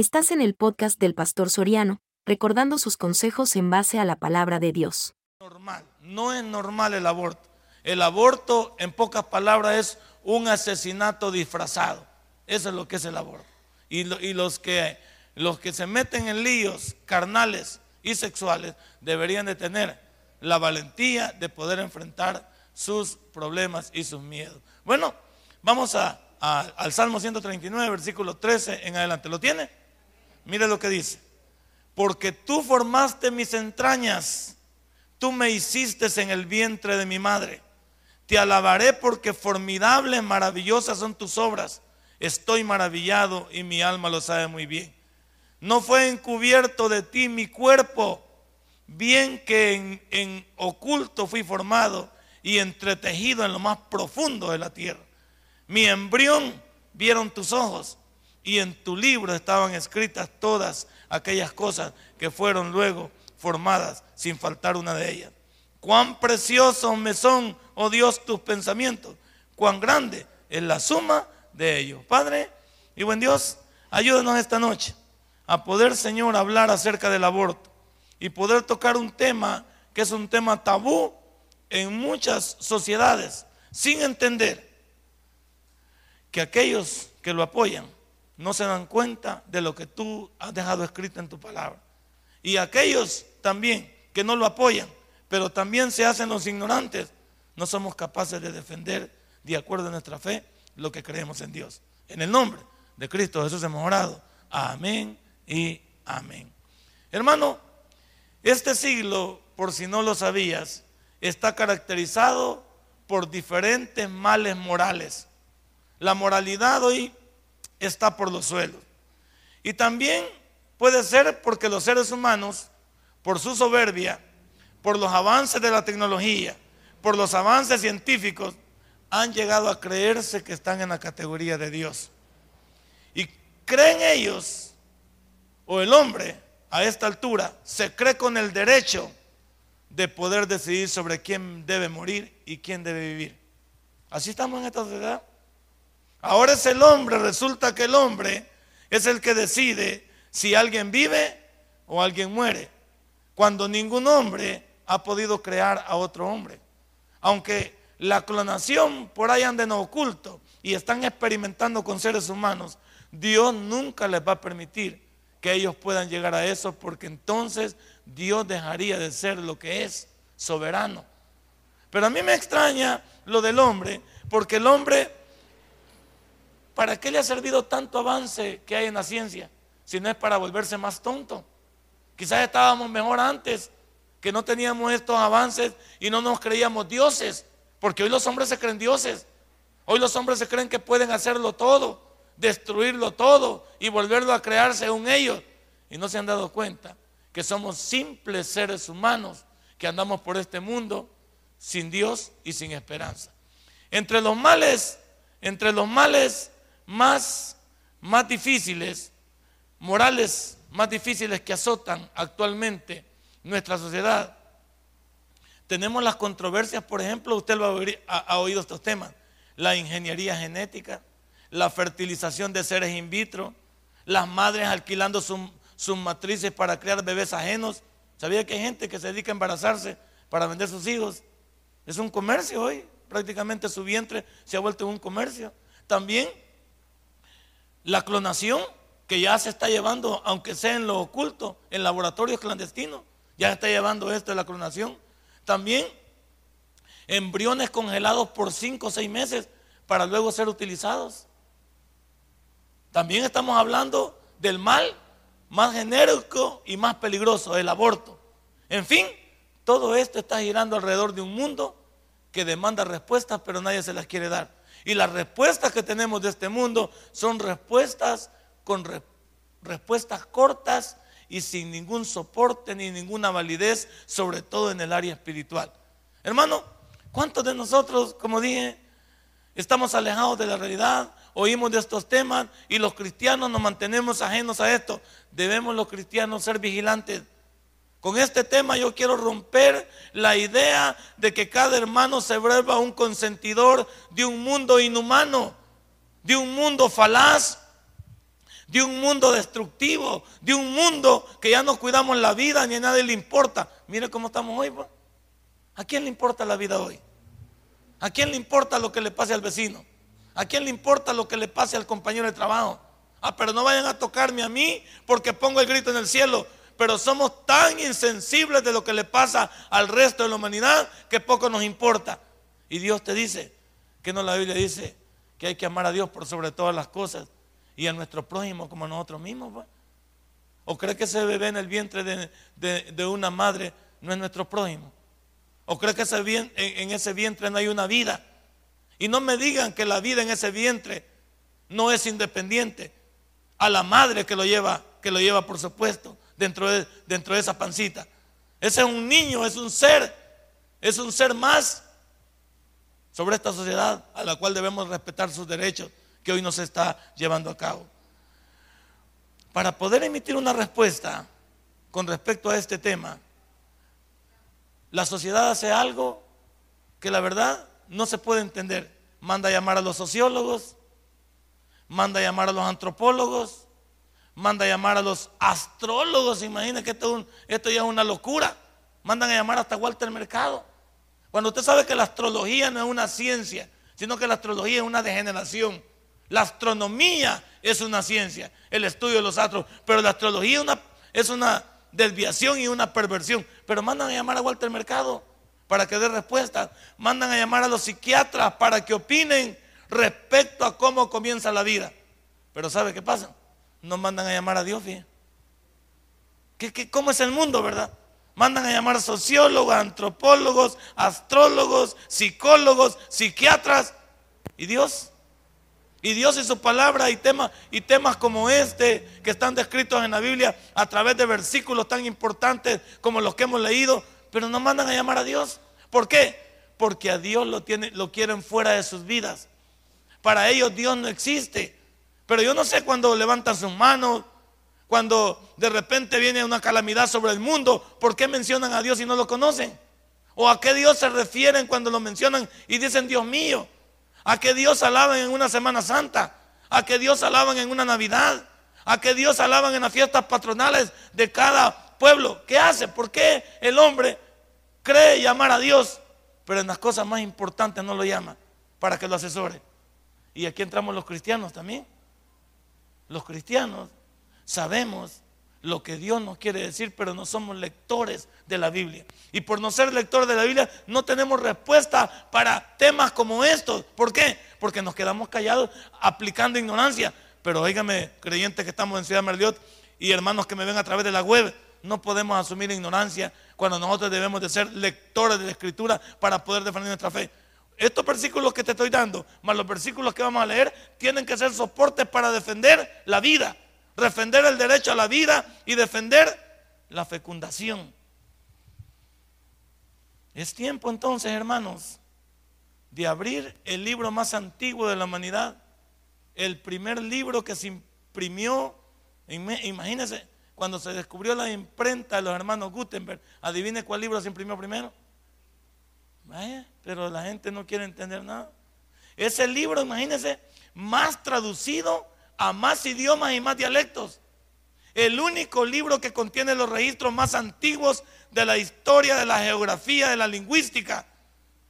Estás en el podcast del Pastor Soriano, recordando sus consejos en base a la palabra de Dios. Normal, no es normal el aborto. El aborto, en pocas palabras, es un asesinato disfrazado. Eso es lo que es el aborto. Y, los, que, los que se meten en líos carnales y sexuales deberían de tener la valentía de poder enfrentar sus problemas y sus miedos. Bueno, vamos a, al Salmo 139, versículo 13 en adelante. ¿Lo tiene? Mire lo que dice. Porque tú formaste mis entrañas, tú me hiciste en el vientre de mi madre. Te alabaré porque formidables, maravillosas son tus obras. Estoy maravillado y mi alma lo sabe muy bien. No fue encubierto de ti mi cuerpo, bien que en, en oculto fui formado y entretejido en lo más profundo de la tierra. Mi embrión vieron tus ojos y en tu libro estaban escritas todas aquellas cosas que fueron luego formadas sin faltar una de ellas. Cuán preciosos me son, oh Dios, tus pensamientos. Cuán grande es la suma de ellos. Padre y buen Dios, ayúdenos esta noche a poder, Señor, hablar acerca del aborto y poder tocar un tema que es un tema tabú en muchas sociedades, sin entender que aquellos que lo apoyan no se dan cuenta de lo que tú has dejado escrito en tu palabra. Y aquellos también que no lo apoyan pero también se hacen los ignorantes. No somos capaces de defender, de acuerdo a nuestra fe, lo que creemos en Dios. En el nombre de Cristo Jesús hemos orado. Amén y amén. Hermano, este siglo, por si no lo sabías, está caracterizado por diferentes males morales. La moralidad hoy está por los suelos. Y también puede ser porque los seres humanos, por su soberbia, por los avances de la tecnología, por los avances científicos, han llegado a creerse que están en la categoría de Dios. Y creen ellos, o el hombre a esta altura, se cree con el derecho de poder decidir sobre quién debe morir y quién debe vivir. Así estamos en esta sociedad. Ahora es el hombre, resulta que el hombre es el que decide si alguien vive o alguien muere. Cuando ningún hombre ha podido crear a otro hombre. Aunque la clonación por ahí anda en oculto y están experimentando con seres humanos, Dios nunca les va a permitir que ellos puedan llegar a eso porque entonces Dios dejaría de ser lo que es, soberano. Pero a mí me extraña lo del hombre, porque el hombre, ¿para qué le ha servido tanto avance que hay en la ciencia? Si no es para volverse más tonto. Quizás estábamos mejor antes que no teníamos estos avances y no nos creíamos dioses, porque hoy los hombres se creen dioses. Hoy los hombres se creen que pueden hacerlo todo, destruirlo todo y volverlo a crear según ellos. Y no se han dado cuenta que somos simples seres humanos que andamos por este mundo sin Dios y sin esperanza. Entre los males, entre los males más, más difíciles, morales más difíciles que azotan actualmente nuestra sociedad. Tenemos las controversias, por ejemplo, usted ha, oído estos temas, la ingeniería genética, la fertilización de seres in vitro, las madres alquilando sus matrices para crear bebés ajenos. ¿Sabía que hay gente que se dedica a embarazarse para vender sus hijos? Es un comercio hoy, prácticamente su vientre se ha vuelto un comercio. También la clonación, que ya se está llevando, aunque sea en lo oculto, en laboratorios clandestinos ya está llevando esto de la clonación. También embriones congelados por 5 o 6 meses para luego ser utilizados. También estamos hablando del mal más genérico y más peligroso, el aborto. En fin, todo esto está girando alrededor de un mundo que demanda respuestas, pero nadie se las quiere dar. Y las respuestas que tenemos de este mundo son respuestas con respuestas cortas y sin ningún soporte ni ninguna validez, sobre todo en el área espiritual. Hermano, ¿cuántos de nosotros, como dije, estamos alejados de la realidad? Oímos de estos temas y los cristianos nos mantenemos ajenos a esto. Debemos los cristianos ser vigilantes. Con este tema yo quiero romper la idea de que cada hermano se vuelva un consentidor de un mundo inhumano, de un mundo falaz, de un mundo destructivo, de un mundo que ya no cuidamos la vida ni a nadie le importa. Mire cómo estamos hoy. Pues. ¿A quién le importa la vida hoy? ¿A quién le importa lo que le pase al vecino? ¿A quién le importa lo que le pase al compañero de trabajo? Ah, pero no vayan a tocarme a mí porque pongo el grito en el cielo. Pero somos tan insensibles de lo que le pasa al resto de la humanidad que poco nos importa. Y Dios te dice, que no la Biblia dice que hay que amar a Dios por sobre todas las cosas y a nuestro prójimo como a nosotros mismos. Pues? ¿O cree que ese bebé en el vientre de, una madre no es nuestro prójimo? ¿O cree que ese en, ese vientre no hay una vida? Y no me digan que la vida en ese vientre no es independiente a la madre que lo lleva, que lo lleva por supuesto, dentro de, dentro de esa pancita. Ese es un niño, es un ser, es un ser más sobre esta sociedad a la cual debemos respetar sus derechos que hoy no se está llevando a cabo. Para poder emitir una respuesta con respecto a este tema, la sociedad hace algo que la verdad no se puede entender. Manda a llamar a los sociólogos, manda a llamar a los antropólogos, manda a llamar a los astrólogos. Imagina que esto, esto ya es una locura. Mandan a llamar hasta Walter Mercado. Cuando usted sabe que la astrología no es una ciencia, sino que la astrología es una degeneración. La astronomía es una ciencia, el estudio de los astros, pero la astrología es una, es una desviación y una perversión. Pero mandan a llamar a Walter Mercado para que dé respuestas. Mandan a llamar a los psiquiatras para que opinen respecto a cómo comienza la vida. Pero ¿sabe qué pasa? No mandan a llamar a Dios. ¿Qué, cómo es el mundo, verdad? Mandan a llamar sociólogos, antropólogos, astrólogos, psicólogos, psiquiatras. ¿Y Dios? Y Dios y su palabra y temas, y temas como este que están descritos en la Biblia a través de versículos tan importantes como los que hemos leído, pero no mandan a llamar a Dios. ¿Por qué? Porque a Dios lo, lo quieren fuera de sus vidas. Para ellos Dios no existe. Pero yo no sé cuándo levantan sus manos, cuando de repente viene una calamidad sobre el mundo, ¿por qué mencionan a Dios y no lo conocen? ¿O a qué Dios se refieren cuando lo mencionan y dicen Dios mío? ¿A qué Dios alaban en una Semana Santa? ¿A qué Dios alaban en una Navidad? ¿A qué Dios alaban en las fiestas patronales de cada pueblo? ¿Qué hace? ¿Por qué el hombre cree llamar a Dios, pero en las cosas más importantes no lo llama para que lo asesore? Y aquí entramos los cristianos también. Los cristianos sabemos lo que Dios nos quiere decir, pero no somos lectores de la Biblia. Y por no ser lectores de la Biblia, no tenemos respuesta para temas como estos. ¿Por qué? Porque nos quedamos callados aplicando ignorancia. Pero óigame, creyentes que estamos en Ciudad Merliot y hermanos que me ven a través de la web, no podemos asumir ignorancia cuando nosotros debemos de ser lectores de la Escritura para poder defender nuestra fe. Estos versículos que te estoy dando, más los versículos que vamos a leer, tienen que ser soportes para defender la vida defender el derecho a la vida y defender la fecundación. Es tiempo entonces, hermanos, de abrir el libro más antiguo de la humanidad, el primer libro que se imprimió, imagínense, cuando se descubrió la imprenta de los hermanos Gutenberg, adivine cuál libro se imprimió primero. Vaya, pero la gente no quiere entender nada. Ese libro, imagínense, más traducido a más idiomas y más dialectos. El único libro que contiene los registros más antiguos de la historia, de la geografía, de la lingüística.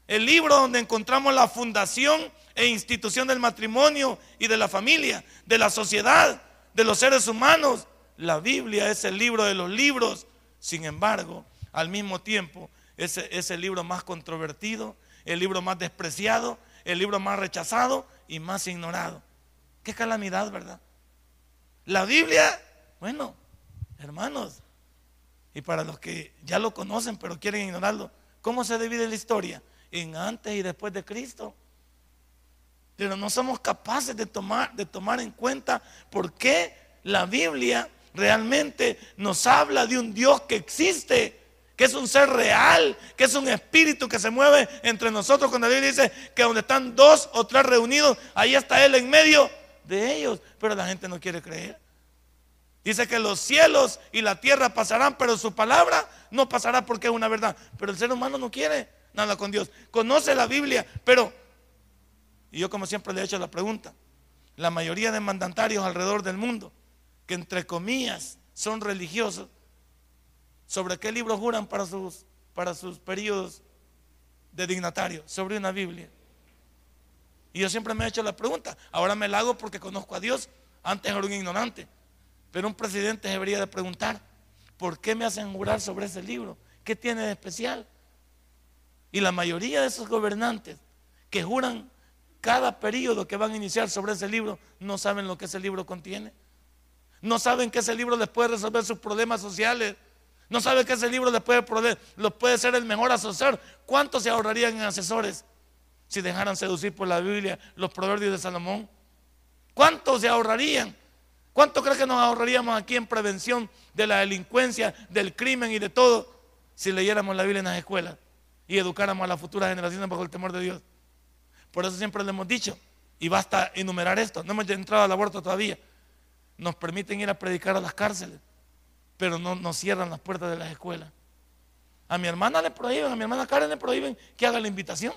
El libro donde encontramos la fundación e institución del matrimonio y de la familia, de la sociedad, de los seres humanos. La Biblia es el libro de los libros. Sin embargo, al mismo tiempo, es, el libro más controvertido, el libro más despreciado, el libro más rechazado y más ignorado. Qué calamidad, ¿verdad? La Biblia, bueno, hermanos, y para los que ya lo conocen pero quieren ignorarlo, ¿cómo se divide la historia? En antes y después de Cristo. Pero no somos capaces de tomar, de tomar en cuenta por qué la Biblia realmente nos habla de un Dios que existe, que es un ser real, que es un espíritu que se mueve entre nosotros. Cuando la Biblia dice que donde están dos o tres reunidos, ahí está Él en medio de ellos, pero la gente no quiere creer. Dice que los cielos y la tierra pasarán, pero su palabra no pasará porque es una verdad. Pero el ser humano no quiere nada con Dios. Conoce la Biblia, pero, y yo como siempre le he hecho la pregunta, la mayoría de mandatarios alrededor del mundo que entre comillas son religiosos, ¿sobre qué libro juran para sus, para sus periodos de dignatario? Sobre una Biblia. Y yo siempre me he hecho la pregunta, ahora me la hago porque conozco a Dios, antes era un ignorante, pero un presidente debería de preguntar, ¿por qué me hacen jurar sobre ese libro? ¿Qué tiene de especial? Y la mayoría de esos gobernantes que juran cada periodo que van a iniciar sobre ese libro, no saben lo que ese libro contiene. No saben que ese libro les puede resolver sus problemas sociales. No saben que ese libro les puede, los puede ser el mejor asesor. ¿Cuánto se ahorrarían en asesores si dejaran seducir por la Biblia los proverbios de Salomón? ¿Cuánto se ahorrarían? ¿Cuánto cree que nos ahorraríamos aquí en prevención de la delincuencia, del crimen y de todo si leyéramos la Biblia en las escuelas y educáramos a las futuras generaciones bajo el temor de Dios? Por eso siempre le hemos dicho, y basta enumerar esto, no hemos entrado al aborto todavía, nos permiten ir a predicar a las cárceles, pero no nos cierran las puertas de las escuelas. A mi hermana le prohíben, a mi hermana Karen le prohíben que haga la invitación.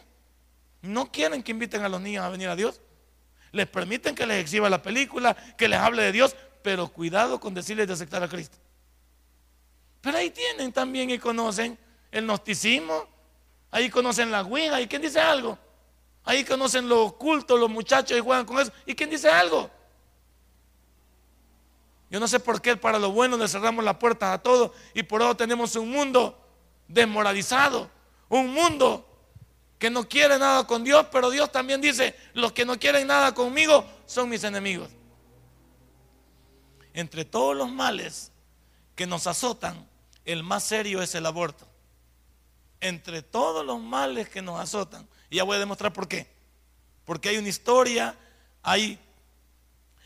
No quieren que inviten a los niños a venir a Dios. Les permiten que les exhiba la película, que les hable de Dios, pero cuidado con decirles de aceptar a Cristo. Pero ahí tienen también y conocen el gnosticismo, ahí conocen la Ouija, ¿y quién dice algo? Ahí conocen lo oculto, los muchachos y juegan con eso. ¿Y quién dice algo? Yo no sé por qué para lo bueno le cerramos las puertas a todo y por eso tenemos un mundo desmoralizado, un mundo que no quiere nada con Dios, pero Dios también dice, los que no quieren nada conmigo son mis enemigos. Entre todos los males que nos azotan, el más serio es el aborto. Entre todos los males que nos azotan, y ya voy a demostrar por qué. Porque hay una historia, hay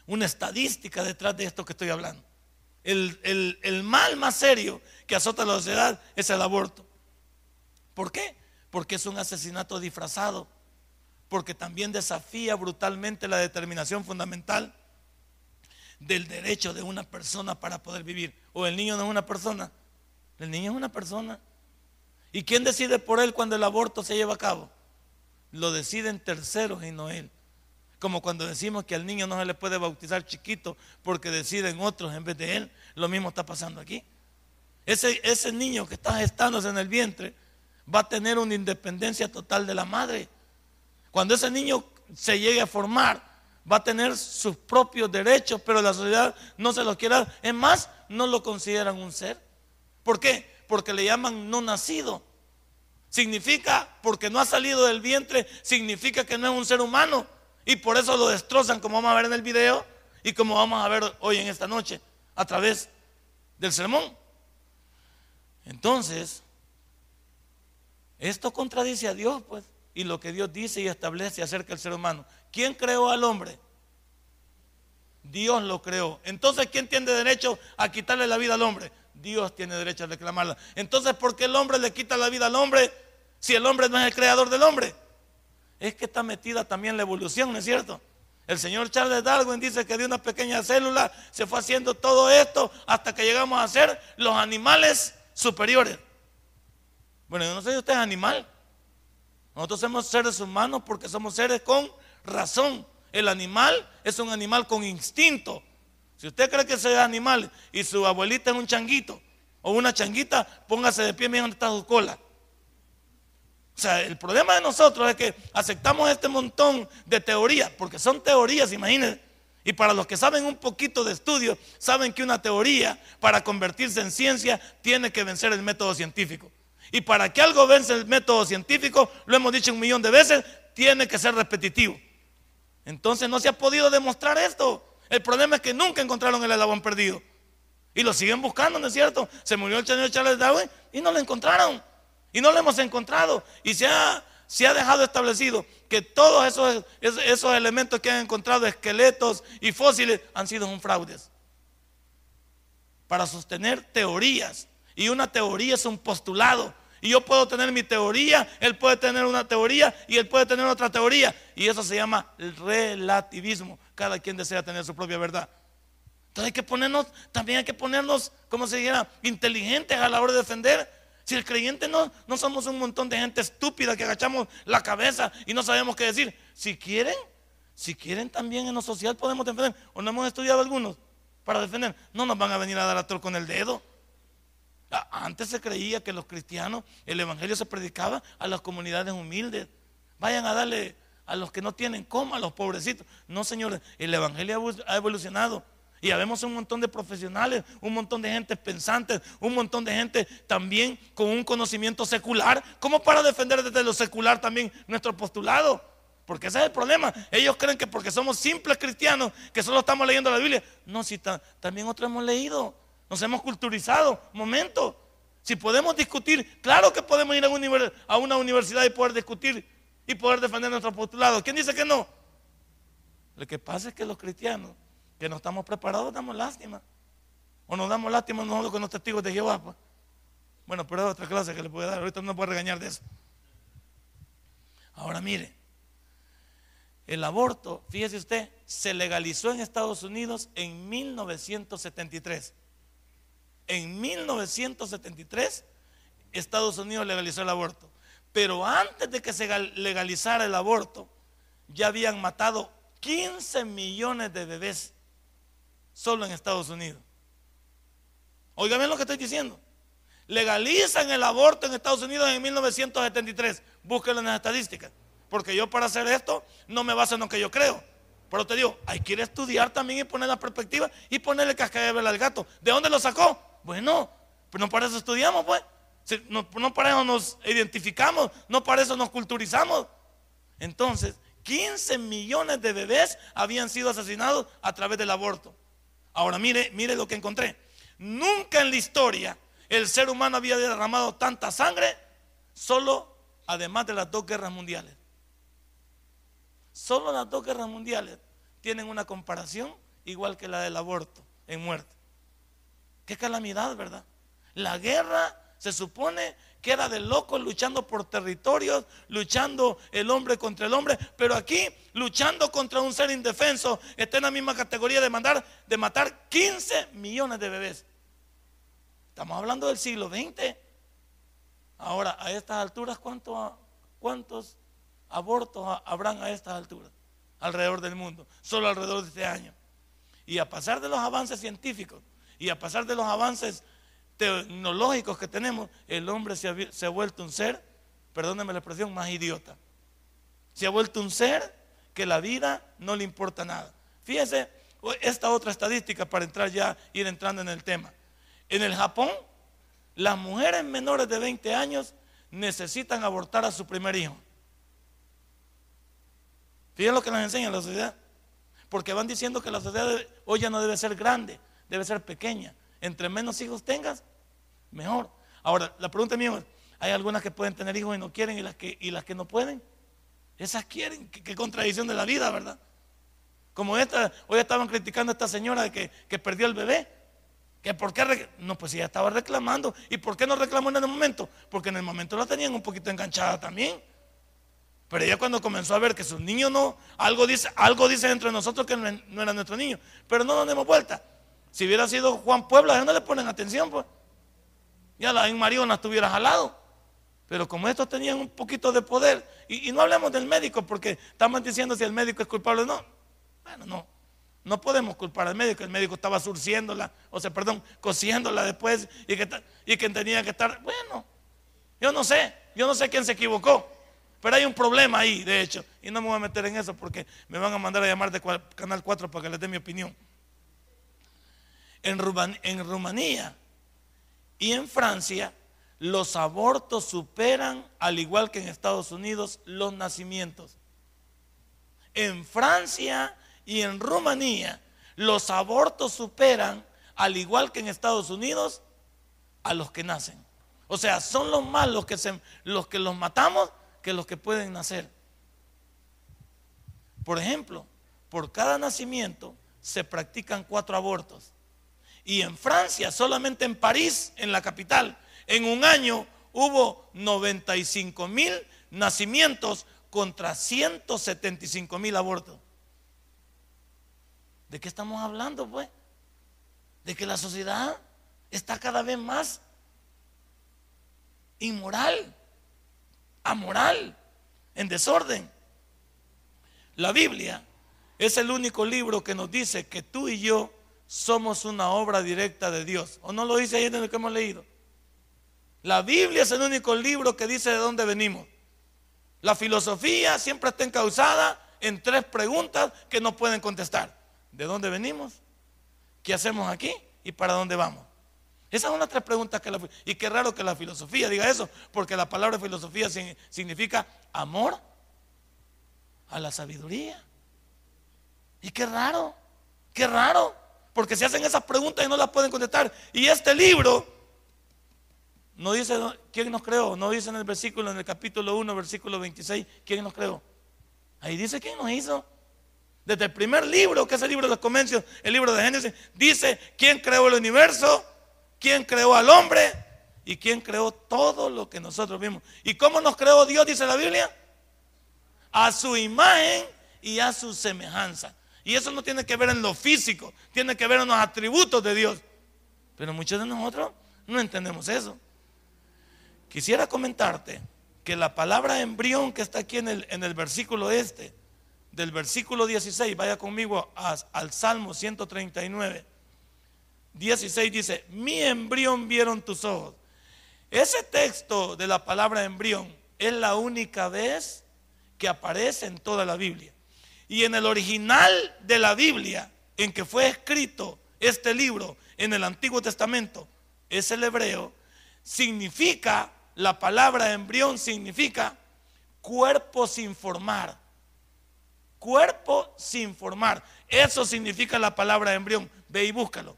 una estadística detrás de esto que estoy hablando. El, el, mal más serio que azota a la sociedad es el aborto. ¿Por qué? Porque es un asesinato disfrazado. Porque también desafía brutalmente la determinación fundamental del derecho de una persona para poder vivir. O el niño no es una persona. El niño es una persona. ¿Y quién decide por él cuando el aborto se lleva a cabo? lo deciden terceros y no él. Como cuando decimos que al niño no se le puede bautizar chiquito porque deciden otros en vez de él, lo mismo está pasando aquí. Ese, ese niño que está gestándose en el vientre va a tener una independencia total de la madre. Cuando ese niño se llegue a formar, va a tener sus propios derechos, pero la sociedad no se los quiere dar. Es más, no lo consideran un ser. ¿Por qué? Porque le llaman no nacido. Significa, porque no ha salido del vientre, significa que no es un ser humano. Y por eso lo destrozan, como vamos a ver en el video y como vamos a ver hoy en esta noche, a través del sermón. Entonces, esto contradice a Dios, pues, y lo que Dios dice y establece acerca del ser humano. ¿Quién creó al hombre? Dios lo creó. Entonces, ¿quién tiene derecho a quitarle la vida al hombre? Dios tiene derecho a reclamarla. Entonces, ¿por qué el hombre le quita la vida al hombre si el hombre no es el creador del hombre? Es que está metida también la evolución, ¿no es cierto? El señor Charles Darwin dice que de una pequeña célula se fue haciendo todo esto hasta que llegamos a ser los animales superiores. Bueno, yo no sé si usted es animal. Nosotros somos seres humanos porque somos seres con razón. El animal es un animal con instinto. Si usted cree que es animal y su abuelita es un changuito o una changuita, póngase de pie, mira dónde está su cola. O sea, el problema de nosotros es que aceptamos este montón de teorías, porque son teorías, imagínense. Y para los que saben un poquito de estudio, saben que una teoría para convertirse en ciencia tiene que vencer el método científico. Y para que algo vence el método científico, lo hemos dicho un millón de veces, tiene que ser repetitivo. Entonces no se ha podido demostrar esto. El problema es que nunca encontraron el eslabón perdido. Y lo siguen buscando, ¿no es cierto? Se murió el señor Charles Darwin y no lo encontraron. Y no lo hemos encontrado. Y se ha, se ha dejado establecido que todos esos, esos elementos que han encontrado, esqueletos y fósiles, han sido un fraudes. Para sostener teorías. Y una teoría es un postulado. Y yo puedo tener mi teoría, él puede tener una teoría y él puede tener otra teoría. Y eso se llama el relativismo. Cada quien desea tener su propia verdad. Entonces hay que ponernos, también hay que ponernos, como se dijera, inteligentes a la hora de defender. Si el creyente no, no somos un montón de gente estúpida que agachamos la cabeza y no sabemos qué decir. Si quieren, si quieren también en lo social podemos defender. ¿O no hemos estudiado algunos? para defender. No nos van a venir a dar a con el dedo. Antes se creía que los cristianos, el evangelio se predicaba a las comunidades humildes. Vayan a darle a los que no tienen coma, a los pobrecitos. No, señores, el evangelio ha evolucionado. Y habemos un montón de profesionales, un montón de gente pensante, un montón de gente también con un conocimiento secular, como para defender desde lo secular también nuestro postulado. Porque ese es el problema. Ellos creen que porque somos simples cristianos, que solo estamos leyendo la Biblia. No, si también otros hemos leído, nos hemos culturizado. Momento. Si podemos discutir, claro que podemos ir a una universidad y poder discutir y poder defender nuestro postulado. ¿Quién dice que no? Lo que pasa es que los cristianos que no estamos preparados damos lástima. O nos damos lástima nosotros con los testigos de Jehová. Pues. Bueno, pero es otra clase que le puede dar. Ahorita no puede regañar de eso. Ahora mire, el aborto, fíjese usted, se legalizó en Estados Unidos en 1973. En 1973 Estados Unidos legalizó el aborto. Pero antes de que se legalizara el aborto, ya habían matado 15 millones de bebés solo en Estados Unidos. Oigan bien lo que estoy diciendo. Legalizan el aborto en Estados Unidos en 1973. Búsquenlo en las estadísticas. Porque yo para hacer esto no me baso en lo que yo creo. Pero te digo, hay que ir a estudiar también y poner la perspectiva y ponerle cascabel al gato. ¿De dónde lo sacó? Bueno, pues no para eso estudiamos, pues. No, no para eso nos identificamos, no para eso nos culturizamos. Entonces, 15 millones de bebés habían sido asesinados a través del aborto. Ahora mire, mire lo que encontré. Nunca en la historia el ser humano había derramado tanta sangre, solo además de las dos guerras mundiales. Solo las dos guerras mundiales tienen una comparación igual que la del aborto en muerte. Qué calamidad, ¿verdad? La guerra se supone que era de locos luchando por territorios, luchando el hombre contra el hombre, pero aquí luchando contra un ser indefenso está en la misma categoría de, mandar, de matar 15 millones de bebés. Estamos hablando del siglo XX. Ahora, a estas alturas, ¿cuántos abortos habrán a estas alturas alrededor del mundo, solo alrededor de este año. Y a pasar de los avances científicos y a pasar de los avances tecnológicos que tenemos, el hombre se ha, vuelto un ser, perdónenme la expresión, más idiota. Se ha vuelto un ser que la vida no le importa nada. Fíjense esta otra estadística para entrar ya, ir entrando en el tema. En el Japón, las mujeres menores de 20 años necesitan abortar a su primer hijo. Fíjense lo que nos enseña la sociedad. Porque van diciendo que la sociedad hoy ya no debe ser grande, debe ser pequeña. Entre menos hijos tengas, mejor. Ahora, la pregunta mía es, ¿hay algunas que pueden tener hijos y no quieren y las que, y las que no pueden? Esas quieren, qué, contradicción de la vida, ¿verdad? Como esta, hoy estaban criticando a esta señora que, que perdió el bebé. ¿Que por qué? No, pues ella estaba reclamando. ¿Y por qué no reclamó en el momento? Porque en el momento la tenían un poquito enganchada también. Pero ella cuando comenzó a ver que sus niños no, algo dice, algo dice dentro de nosotros que no, era nuestro niño. Pero no nos demos vuelta. Si hubiera sido Juan Puebla, no le ponen atención, pues. Ya la en Mariona estuviera jalado. Pero como estos tenían un poquito de poder, y, no hablemos del médico, porque estamos diciendo si el médico es culpable o no. Bueno, no. No podemos culpar al médico. El médico estaba surciéndola, o sea, perdón, cosiéndola después, y que, y que tenía que estar. Bueno, yo no sé. Yo no sé quién se equivocó. Pero hay un problema ahí, de hecho, y no me voy a meter en eso porque me van a mandar a llamar de Canal 4 para que les dé mi opinión. En, Rumanía y en Francia, los abortos superan, al igual que en Estados Unidos, los nacimientos. En Francia y en Rumanía, los abortos superan, al igual que en Estados Unidos, a los que nacen. O sea, son los más los que, los matamos que los que pueden nacer. Por ejemplo, por cada nacimiento se practican cuatro abortos. Y en Francia, solamente en París, en la capital, en un año hubo 95 mil nacimientos contra 175 mil abortos. ¿De qué estamos hablando, pues? De que la sociedad está cada vez más inmoral amoral, en desorden. La Biblia es el único libro que nos dice que tú y yo somos una obra directa de Dios. ¿O no lo dice ahí en lo que hemos leído? La Biblia es el único libro que dice de dónde venimos. La filosofía siempre está encausada en tres preguntas que no pueden contestar. ¿De dónde venimos? ¿Qué hacemos aquí? ¿Y para dónde vamos? Esas son las tres preguntas que la Y qué raro que la filosofía diga eso, porque la palabra filosofía significa amor a la sabiduría. Y qué raro, qué raro, porque se hacen esas preguntas y no las pueden contestar. Y este libro no dice quién nos creó, no dice en el versículo, en el capítulo 1, versículo 26, quién nos creó. Ahí dice quién nos hizo. Desde el primer libro, que es el libro de los comercios, el libro de Génesis, dice quién creó el universo, quién creó al hombre y quién creó todo lo que nosotros vimos. ¿Y cómo nos creó Dios, dice la Biblia? A su imagen y a su semejanza. Y eso no tiene que ver en lo físico, tiene que ver en los atributos de Dios. Pero muchos de nosotros no entendemos eso. Quisiera comentarte que la palabra embrión que está aquí en el, en el versículo este, del versículo 16, vaya conmigo al Salmo 139. 16 dice, mi embrión vieron tus ojos. Ese texto de la palabra embrión es la única vez que aparece en toda la Biblia. Y en el original de la Biblia, en que fue escrito este libro en el Antiguo Testamento, es el hebreo, significa, la palabra embrión significa cuerpo sin formar cuerpo sin formar. Eso significa la palabra embrión. Ve y búscalo.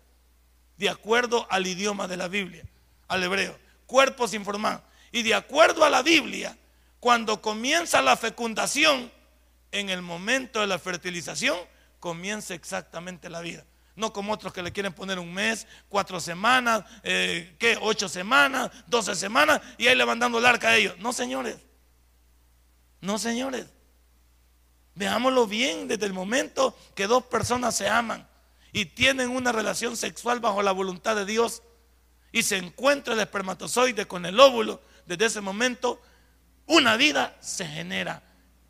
De acuerdo al idioma de la Biblia, al hebreo. Cuerpo sin formar. Y de acuerdo a la Biblia, cuando comienza la fecundación, en el momento de la fertilización, comienza exactamente la vida. No como otros que le quieren poner un mes, cuatro semanas, eh, ¿qué? Ocho semanas, doce semanas, y ahí le van dando el arca a ellos. No, señores. No, señores. Veámoslo bien desde el momento que dos personas se aman y tienen una relación sexual bajo la voluntad de Dios y se encuentra el espermatozoide con el óvulo, desde ese momento una vida se genera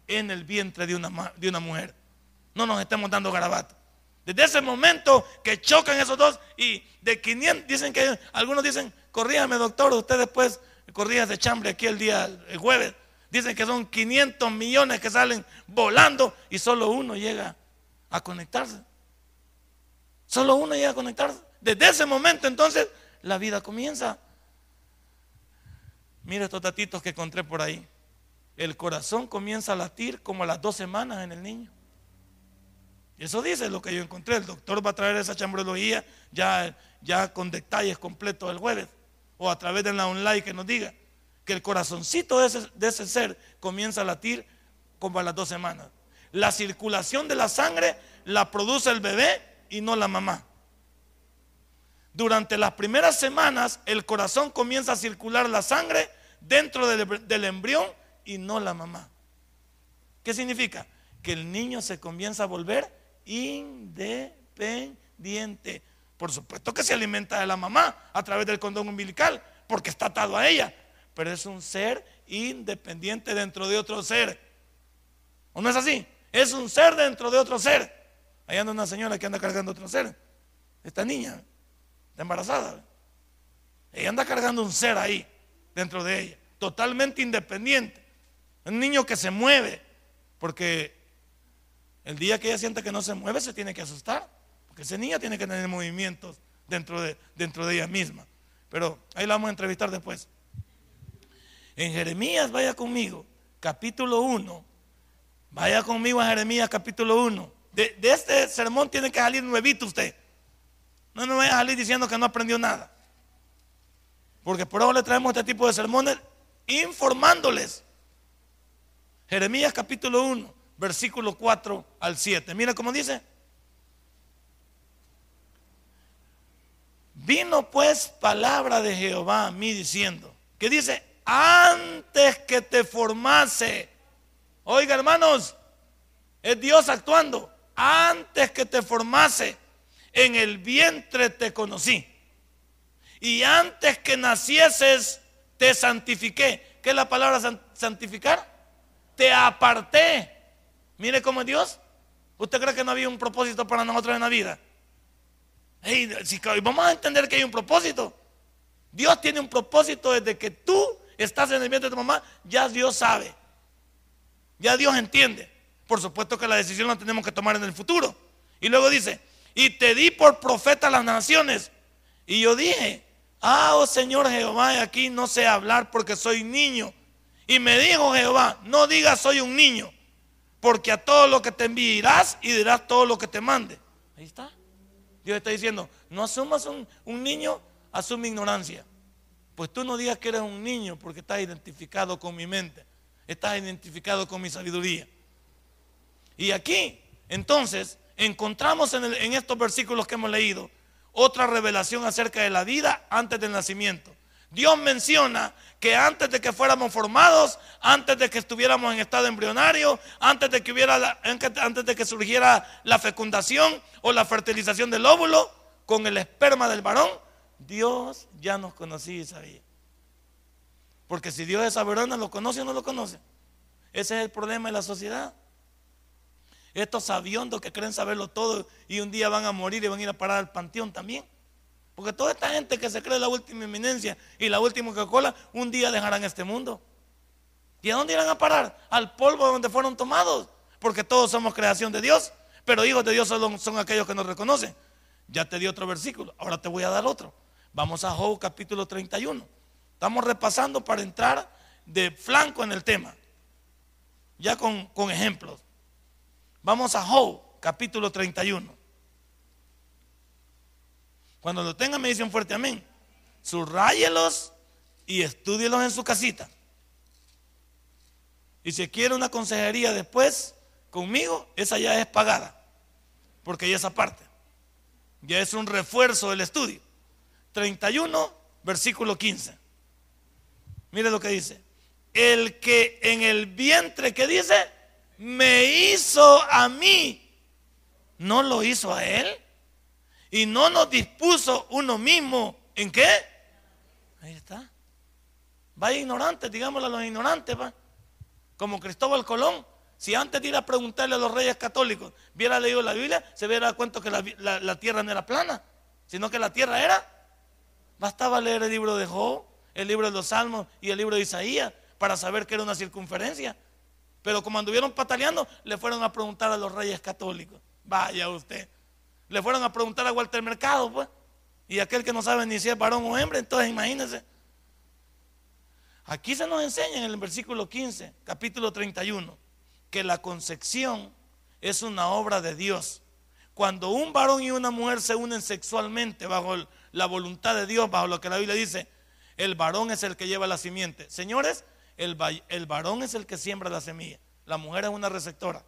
en el vientre de una, de una mujer. No nos estemos dando garabato. Desde ese momento que chocan esos dos y de 500, dicen que algunos dicen, corríjame doctor, usted después corría de chambre aquí el día, el jueves. Dicen que son 500 millones que salen volando y solo uno llega a conectarse. Solo uno llega a conectarse. Desde ese momento entonces la vida comienza. Mira estos datitos que encontré por ahí. El corazón comienza a latir como a las dos semanas en el niño. Eso dice lo que yo encontré. El doctor va a traer esa chambrología ya, ya con detalles completos el jueves. O a través de la online que nos diga que el corazoncito de ese, ese ser comienza a latir como a las dos semanas. La circulación de la sangre la produce el bebé y no la mamá. Durante las primeras semanas el corazón comienza a circular la sangre dentro del embrión y no la mamá. ¿Qué significa? Que el niño se comienza a volver independiente. Por supuesto que se alimenta de la mamá a través del condón umbilical, porque está atado a ella, pero es un ser independiente dentro de otro ser. ¿O no es así? Es un ser dentro de otro ser. Ahí anda una señora que anda cargando otro ser. Esta niña está embarazada. Ella anda cargando un ser ahí, dentro de ella, totalmente independiente. Un niño que se mueve, porque el día que ella sienta que no se mueve, se tiene que asustar, porque ese niño tiene que tener movimientos dentro de, dentro de ella misma. Pero ahí la vamos a entrevistar después. En Jeremías, vaya conmigo, capítulo 1. Vaya conmigo a Jeremías, capítulo 1. De, este sermón tiene que salir nuevito usted. No me vaya a salir diciendo que no aprendió nada. Porque por ahora le traemos este tipo de sermones informándoles. Jeremías capítulo 1, versículo 4 al 7. Mira cómo dice. Vino pues palabra de Jehová a mí diciendo, que dice, antes que te formase. Oiga, hermanos, es Dios actuando. Antes que te formase, en el vientre te conocí. Y antes que nacieses, te santifiqué. ¿Qué es la palabra santificar? Te aparté. Mire cómo es Dios. ¿Usted cree que no había un propósito para nosotros en la vida? si vamos a entender que hay un propósito. Dios tiene un propósito desde que tú estás en el vientre de tu mamá, ya Dios sabe. Ya Dios entiende. Por supuesto que la decisión la tenemos que tomar en el futuro. Y luego dice, y te di por profeta a las naciones. Y yo dije, ah, oh Señor Jehová, aquí no sé hablar porque soy niño. Y me dijo Jehová, no digas soy un niño, porque a todo lo que te enviarás y dirás todo lo que te mande. Ahí está. Dios está diciendo, no asumas un, un niño, asume ignorancia. Pues tú no digas que eres un niño porque estás identificado con mi mente, estás identificado con mi sabiduría. Y aquí, entonces, encontramos en, en estos versículos que hemos leído otra revelación acerca de la vida antes del nacimiento. Dios menciona que antes de que fuéramos formados, antes de que estuviéramos en estado embrionario, antes de que hubiera antes de que surgiera la fecundación o la fertilización del óvulo con el esperma del varón, Dios ya nos conocía y sabía. Porque si Dios es saberón, ¿lo conoce o no lo conoce? Ese es el problema de la sociedad. Estos sabiondos que creen saberlo todo y un día van a morir y van a ir a parar al panteón también. Porque toda esta gente que se cree la última eminencia y la última Coca-Cola, un día dejarán este mundo. ¿Y a dónde irán a parar? Al polvo donde fueron tomados. Porque todos somos creación de Dios. Pero hijos de Dios son aquellos que nos reconocen. Ya te di otro versículo. Ahora te voy a dar otro. Vamos a Job capítulo 31. Estamos repasando para entrar de flanco en el tema. Ya con, con ejemplos. Vamos a Job capítulo 31. Cuando lo tengan me dicen fuerte amén. Subrayelos y estudielos en su casita. Y si quiere una consejería después conmigo, esa ya es pagada. Porque ya esa parte. Ya es un refuerzo del estudio. 31, versículo 15. Mire lo que dice. El que en el vientre que dice, me hizo a mí, no lo hizo a él. Y no nos dispuso uno mismo en qué? Ahí está. Vaya ignorante, digámosle a los ignorantes, va. Como Cristóbal Colón. Si antes de ir a preguntarle a los reyes católicos, hubiera leído la Biblia, se hubiera dado cuenta que la, tierra no era plana, sino que la tierra era. Bastaba leer el libro de Job, el libro de los Salmos y el libro de Isaías para saber que era una circunferencia. Pero como anduvieron pataleando, le fueron a preguntar a los reyes católicos. Vaya usted. Le fueron a preguntar a Walter Mercado, pues. Y aquel que no sabe ni si es varón o hembra, entonces imagínense. Aquí se nos enseña en el versículo 15, capítulo 31, que la concepción es una obra de Dios. Cuando un varón y una mujer se unen sexualmente bajo la voluntad de Dios, bajo lo que la Biblia dice, el varón es el que lleva la simiente. Señores, el, el varón es el que siembra la semilla, la mujer es una receptora.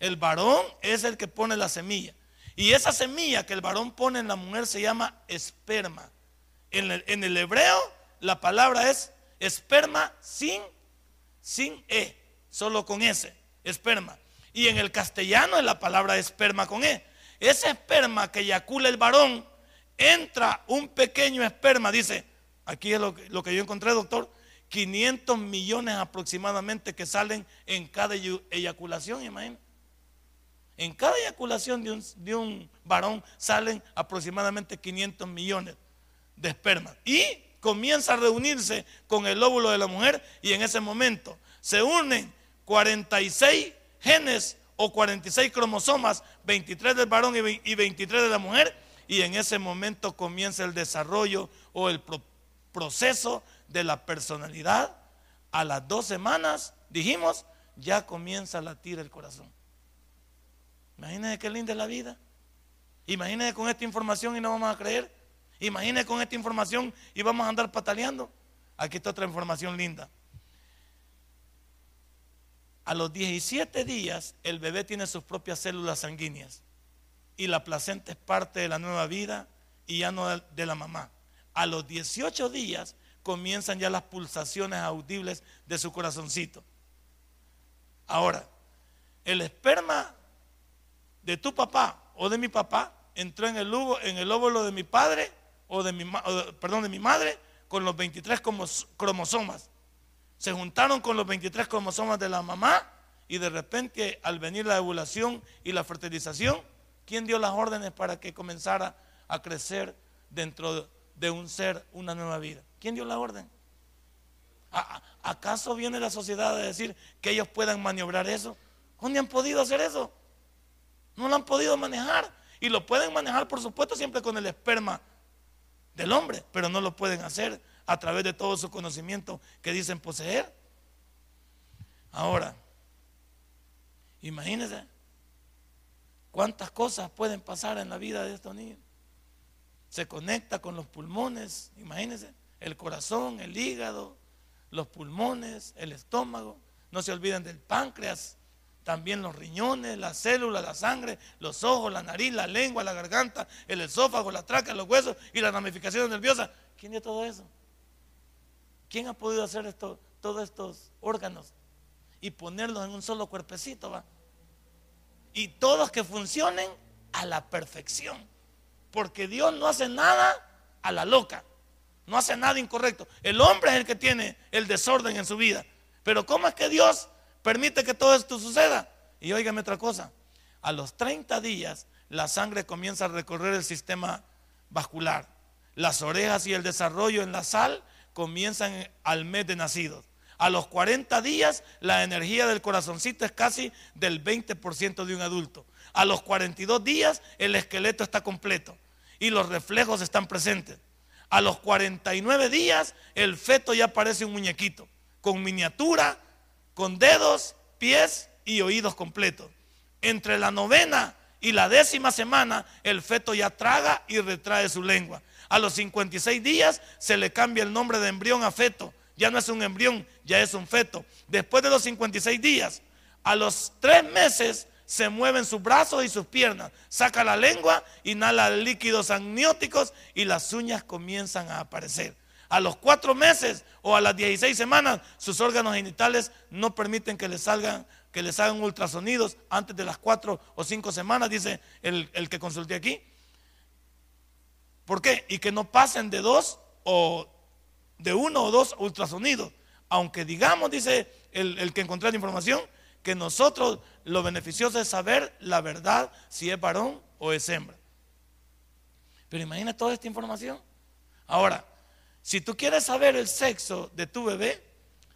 El varón es el que pone la semilla. Y esa semilla que el varón pone en la mujer se llama esperma. En el, hebreo la palabra es esperma sin, sin E, solo con S, esperma. Y en el castellano es la palabra esperma con E. Ese esperma que eyacula el varón, entra un pequeño esperma, dice, aquí es lo lo que yo encontré, doctor, 500 millones aproximadamente que salen en cada eyaculación, imagínate. En cada eyaculación de un, varón salen aproximadamente 500 millones de espermas. Y comienza a reunirse con el óvulo de la mujer y en ese momento se unen 46 genes o 46 cromosomas, 23 del varón y 23 de la mujer, y en ese momento comienza el desarrollo o el proceso de la personalidad. A las dos semanas, dijimos, ya comienza a latir el corazón. Imagínense qué linda es la vida. Imagínense con esta información y no vamos a creer. Imagínense con esta información y vamos a andar pataleando. Aquí está otra información linda. A los 17 días el bebé tiene sus propias células sanguíneas y la placenta es parte de la nueva vida y ya no de la mamá. A los 18 días comienzan ya las pulsaciones audibles de su corazoncito. Ahora, el esperma de tu papá o de mi papá entró en el, en el óvulo de mi padre o de mi, perdón, de mi madre con los 23 cromosomas. Se juntaron con los 23 cromosomas de la mamá y de repente al venir la ovulación y la fertilización ¿Quién dio las órdenes para que comenzara a crecer dentro de un ser una nueva vida? ¿Quién dio la orden? ¿Acaso viene la sociedad a decir que ellos puedan maniobrar eso? ¿Dónde han podido hacer eso? No lo han podido manejar. Y lo pueden manejar, por supuesto, siempre con el esperma del hombre, pero no lo pueden hacer a través de todo su conocimiento que dicen poseer. Ahora, imagínense cuántas cosas pueden pasar en la vida de estos niños. Se conecta con los pulmones, imagínense, el corazón, el hígado, los pulmones, el estómago. No se olviden del páncreas, también los riñones, las células, la sangre, los ojos, la nariz, la lengua, la garganta, el esófago, la tráquea, los huesos y las ramificaciones nerviosas. ¿Quién dio todo eso? ¿Quién ha podido hacer esto, todos estos órganos y ponerlos en un solo cuerpecito? Y todos que funcionen a la perfección. Porque Dios no hace nada a la loca. No hace nada incorrecto. El hombre es el que tiene el desorden en su vida. Pero ¿cómo es que Dios permite que todo esto suceda. Y óigame otra cosa, a los 30 días la sangre comienza a recorrer el sistema vascular. Las orejas y el desarrollo en la sal comienzan al mes de nacidos. A los 40 días la energía del corazoncito es casi del 20% de un adulto. A los 42 días el esqueleto está completo y los reflejos están presentes. A los 49 días el feto ya parece un muñequito con miniatura, con dedos, pies y oídos completos. Entre la novena y la décima semana, el feto ya traga y retrae su lengua. A los 56 días se le cambia el nombre de embrión a feto. Ya no es un embrión, ya es un feto. Después de los 56 días, a los tres meses se mueven sus brazos y sus piernas. Saca la lengua, inhala líquidos amnióticos y las uñas comienzan a aparecer a los cuatro meses o a las 16 semanas, sus órganos genitales no permiten que les salgan, que hagan ultrasonidos antes de las cuatro o cinco semanas, dice el, el que consulté aquí. ¿Por qué? Y que no pasen de dos o de uno o dos ultrasonidos. Aunque digamos, dice el, el que encontré la información, que nosotros lo beneficioso es saber la verdad si es varón o es hembra. Pero imagina toda esta información. Ahora, si tú quieres saber el sexo de tu bebé,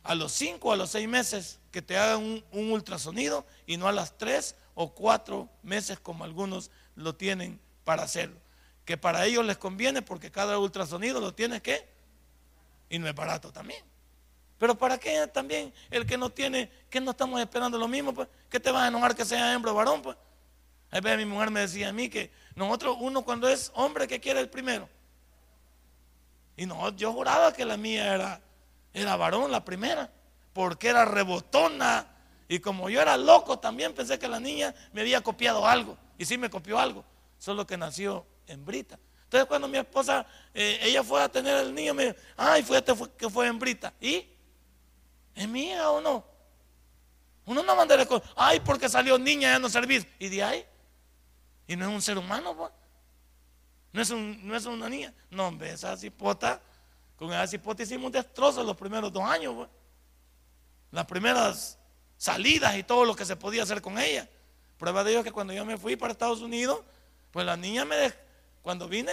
a los 5 o a los 6 meses que te hagan un, ultrasonido y no a las 3 o 4 meses como algunos lo tienen para hacerlo. Que para ellos les conviene porque cada ultrasonido lo tienes que y no es barato también. Pero ¿para qué también el que no tiene, que no estamos esperando lo mismo? Pues? ¿Qué te vas a enojar que sea hembra o varón? Pues? A mi mujer me decía a mí que nosotros, uno cuando es hombre, que quiere el primero? Y no, yo juraba que la mía era, era varón, la primera, porque era rebotona. Y como yo era loco, también pensé que la niña me había copiado algo. Y sí me copió algo, solo que nació hembrita. Entonces cuando mi esposa, eh, ella fue a tener el niño, me dijo, ay, fue que fue hembrita. ¿Y? ¿Es mía o no? Uno no manda cosas, ay, porque salió niña, ya no servís. Y de ahí, y no es un ser humano, pues. No es, no es una niña. No, hombre, esa cipota, con esa cipota hicimos un destrozo los primeros dos años. Las primeras salidas y todo lo que se podía hacer con ella. Prueba de ello es que cuando yo me fui para Estados Unidos, pues la niña me, cuando vine,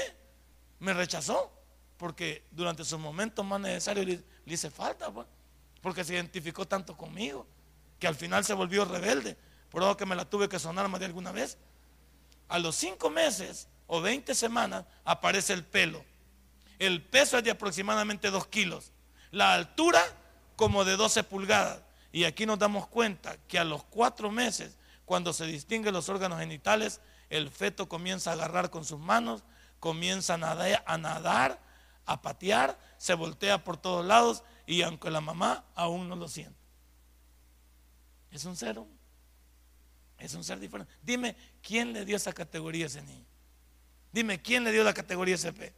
me rechazó. Porque durante sus momentos más necesarios le, hice falta, pues. Porque se identificó tanto conmigo, que al final se volvió rebelde. Por eso que me la tuve que sonar más de alguna vez. A los cinco meses o 20 semanas aparece el pelo. El peso es de aproximadamente 2 kilos. La altura como de 12 pulgadas. Y aquí nos damos cuenta que a los 4 meses, cuando se distinguen los órganos genitales, el feto comienza a agarrar con sus manos, comienza a nadar, a, patear, se voltea por todos lados y aunque la mamá aún no lo siente. Es un ser, es un ser diferente. Dime, ¿quién le dio esa categoría a ese niño? Dime, ¿quién le dio la categoría SP?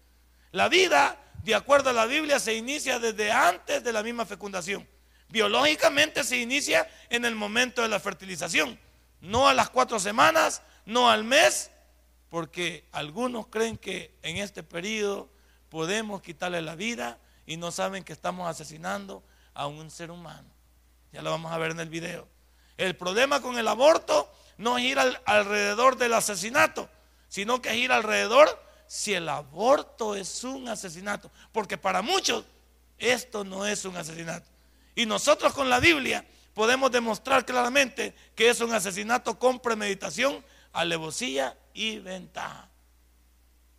La vida, de acuerdo a la Biblia, se inicia desde antes de la misma fecundación. Biológicamente se inicia en el momento de la fertilización, no a las cuatro semanas, no al mes, porque algunos creen que en este periodo podemos quitarle la vida y no saben que estamos asesinando a un ser humano. Ya lo vamos a ver en el video. El problema con el aborto no ir alrededor del asesinato, sino que ir alrededor si el aborto es un asesinato. Porque para muchos esto no es un asesinato. Y nosotros con la Biblia podemos demostrar claramente que es un asesinato con premeditación, alevosía y ventaja.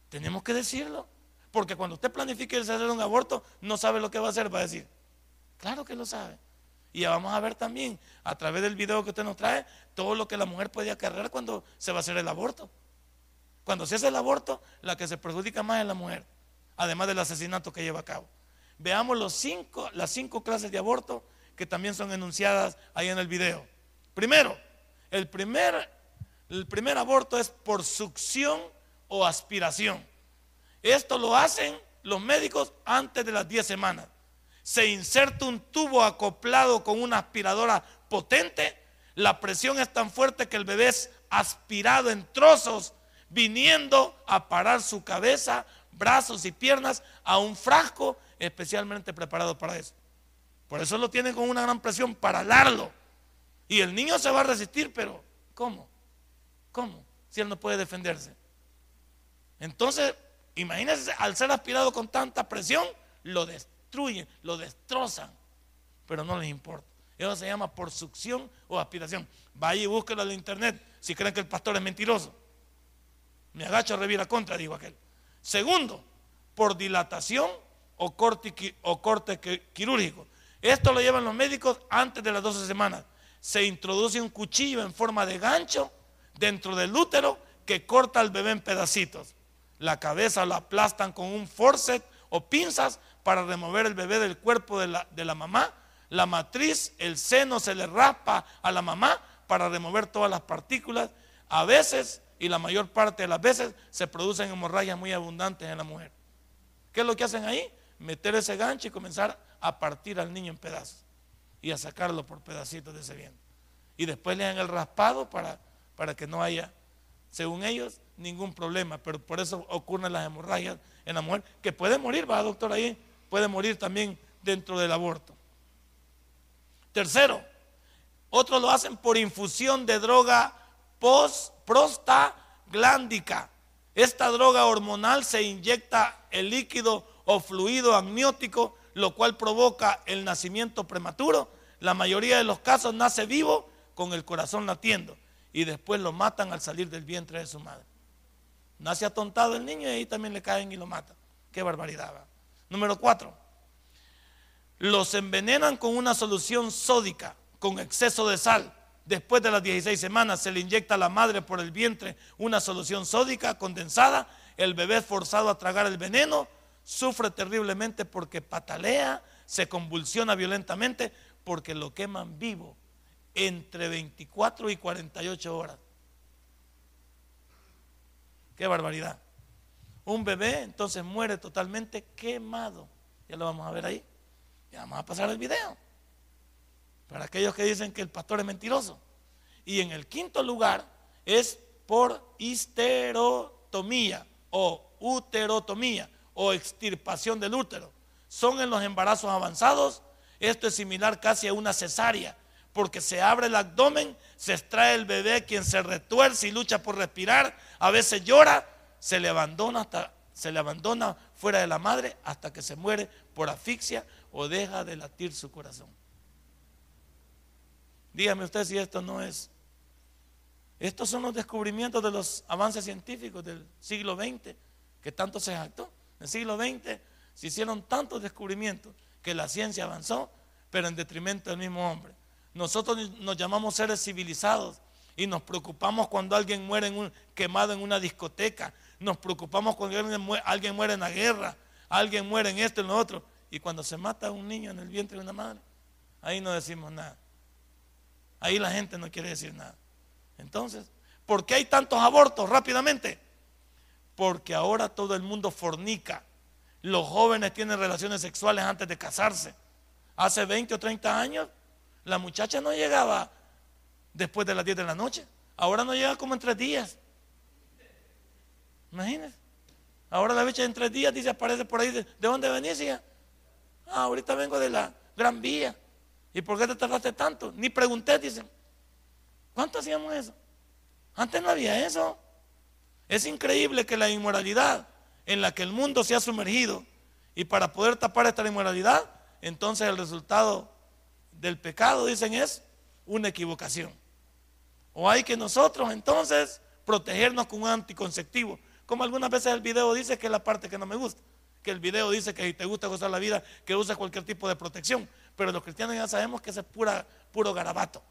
Tenemos que decirlo. Porque cuando usted planifique hacer un aborto, no sabe lo que va a hacer, va a decir, claro que lo sabe. Y ya vamos a ver también, a través del video que usted nos trae, todo lo que la mujer puede acarrear cuando se va a hacer el aborto. Cuando se hace el aborto, la que se perjudica más es la mujer, además del asesinato que lleva a cabo. Veamos las cinco clases de aborto que también son enunciadas ahí en el video. Primero, el primer, el primer aborto es por succión o aspiración. Esto lo hacen los médicos antes de las 10 semanas. Se inserta un tubo acoplado con una aspiradora potente. La presión es tan fuerte que el bebé es aspirado en trozos, viniendo a parar su cabeza, brazos y piernas a un frasco especialmente preparado para eso. Por eso lo tienen con una gran presión para alarlo. Y el niño se va a resistir, pero ¿cómo? ¿Cómo? Si él no puede defenderse. Entonces, Imagínense, al ser aspirado con tanta presión, lo destruyen, lo destrozan, pero no les importa. Eso se llama por succión o aspiración. Vaya y búsquelo en internet si creen que el pastor es mentiroso. Me agacho revira contra, dijo aquel. Segundo, por dilatación o corte, o corte quirúrgico. Esto lo llevan los médicos antes de las 12 semanas. Se introduce un cuchillo en forma de gancho dentro del útero que corta al bebé en pedacitos la cabeza la aplastan con un forcet o pinzas para remover el bebé del cuerpo de la, de la mamá. La matriz, el seno se le raspa a la mamá para remover todas las partículas. A veces, y la mayor parte de las veces, se producen hemorragias muy abundantes en la mujer. ¿Qué es lo que hacen ahí? Meter ese gancho y comenzar a partir al niño en pedazos y a sacarlo por pedacitos de ese viento. Y después le dan el raspado para, para que no haya, según ellos, ningún problema, pero por eso ocurren las hemorragias en la mujer, que puede morir, va doctor ahí, puede morir también dentro del aborto. Tercero, otros lo hacen por infusión de droga post prostaglandica. Esta droga hormonal se inyecta el líquido o fluido amniótico, lo cual provoca el nacimiento prematuro. La mayoría de los casos nace vivo con el corazón latiendo y después lo matan al salir del vientre de su madre. Nace atontado el niño y ahí también le caen y lo matan. Qué barbaridad. Número cuatro. Los envenenan con una solución sódica, con exceso de sal. Después de las 16 semanas se le inyecta a la madre por el vientre una solución sódica condensada. El bebé es forzado a tragar el veneno, sufre terriblemente porque patalea, se convulsiona violentamente porque lo queman vivo entre 24 y 48 horas. Qué barbaridad. Un bebé entonces muere totalmente quemado. Ya lo vamos a ver ahí. Ya vamos a pasar el video. Para aquellos que dicen que el pastor es mentiroso. Y en el quinto lugar es por histerotomía o uterotomía o extirpación del útero. Son en los embarazos avanzados. Esto es similar casi a una cesárea porque se abre el abdomen, se extrae el bebé quien se retuerce y lucha por respirar, a veces llora, se le abandona hasta se le abandona fuera de la madre hasta que se muere por asfixia o deja de latir su corazón. Dígame usted si esto no es. Estos son los descubrimientos de los avances científicos del siglo XX, que tanto se jactó. En el siglo XX se hicieron tantos descubrimientos que la ciencia avanzó, pero en detrimento del mismo hombre. Nosotros nos llamamos seres civilizados y nos preocupamos cuando alguien muere en quemado en una discoteca. Nos preocupamos cuando alguien muere, en la guerra, alguien muere en esto en lo otro. Y cuando se mata a un niño en el vientre de una madre, ahí no decimos nada. Ahí la gente no quiere decir nada. Entonces, ¿por qué hay tantos abortos rápidamente? Porque ahora todo el mundo fornica. Los jóvenes tienen relaciones sexuales antes de casarse. Hace 20 o 30 años la muchacha no llegaba después de las 10 de la noche. Ahora no llega como en tres días. Imagínense. Ahora la bicha en tres días dice, aparece por ahí. ¿De, dónde venís? Ah, ahorita vengo de la Gran Vía. ¿Y por qué te tardaste tanto? Ni pregunté, dicen. ¿Cuánto hacíamos eso? Antes no había eso. Es increíble que la inmoralidad en la que el mundo se ha sumergido y para poder tapar esta inmoralidad, entonces el resultado del pecado, dicen, es una equivocación. O hay que nosotros entonces protegernos con un anticonceptivo. Como algunas veces el video dice que es la parte que no me gusta. Que el video dice que si te gusta gozar la vida, que uses cualquier tipo de protección. Pero los cristianos ya sabemos que ese es pura, puro garabato.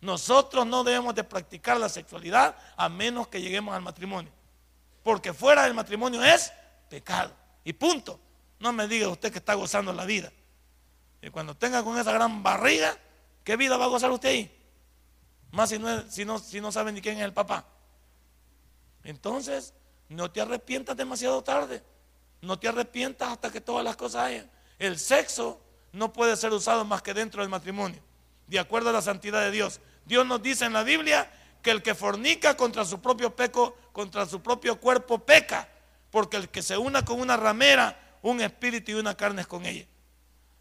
Nosotros no debemos de practicar la sexualidad a menos que lleguemos al matrimonio. Porque fuera del matrimonio es pecado. Y punto. No me diga usted que está gozando la vida. Y cuando tenga con esa gran barriga, ¿qué vida va a gozar usted ahí? Más si no, si no, si no sabe ni quién es el papá. Entonces, no te arrepientas demasiado tarde. No te arrepientas hasta que todas las cosas hayan. El sexo no puede ser usado más que dentro del matrimonio, de acuerdo a la santidad de Dios. Dios nos dice en la Biblia que el que fornica contra su propio peco, contra su propio cuerpo, peca, porque el que se una con una ramera, un espíritu y una carne es con ella.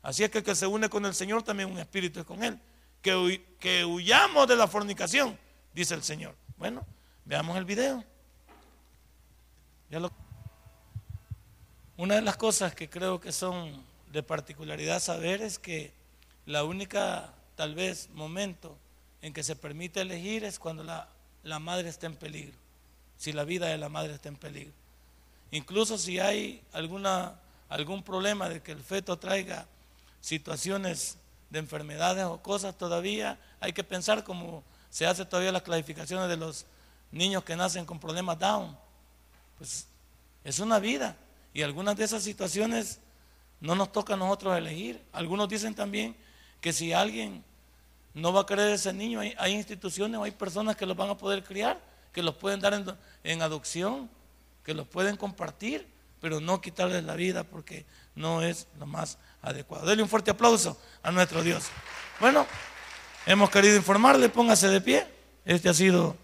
Así es que el que se une con el Señor también un espíritu es con él. Que, que huyamos de la fornicación, dice el Señor. Bueno, veamos el video. Una de las cosas que creo que son de particularidad saber es que la única, tal vez, momento en que se permite elegir es cuando la, la madre está en peligro, si la vida de la madre está en peligro. Incluso si hay alguna, algún problema de que el feto traiga situaciones de enfermedades o cosas, todavía hay que pensar como se hace todavía las clasificaciones de los niños que nacen con problemas Down. Pues es una vida y algunas de esas situaciones no nos toca a nosotros elegir. Algunos dicen también que si alguien no va a querer ese niño. Hay, instituciones o hay personas que los van a poder criar, que los pueden dar en, adopción, que los pueden compartir, pero no quitarles la vida porque no es lo más adecuado. Dele un fuerte aplauso a nuestro Dios. Bueno, hemos querido informarle, póngase de pie. Este ha sido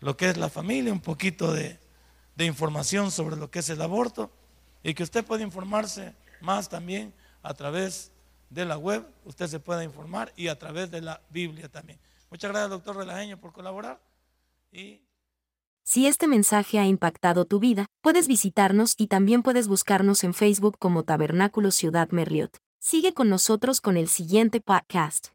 lo que es la familia, un poquito de, de información sobre lo que es el aborto y que usted puede informarse más también a través de la web, usted se pueda informar y a través de la Biblia también. Muchas gracias, doctor Relajeño, por colaborar. Y... Si este mensaje ha impactado tu vida, puedes visitarnos y también puedes buscarnos en Facebook como Tabernáculo Ciudad Merliot. Sigue con nosotros con el siguiente podcast.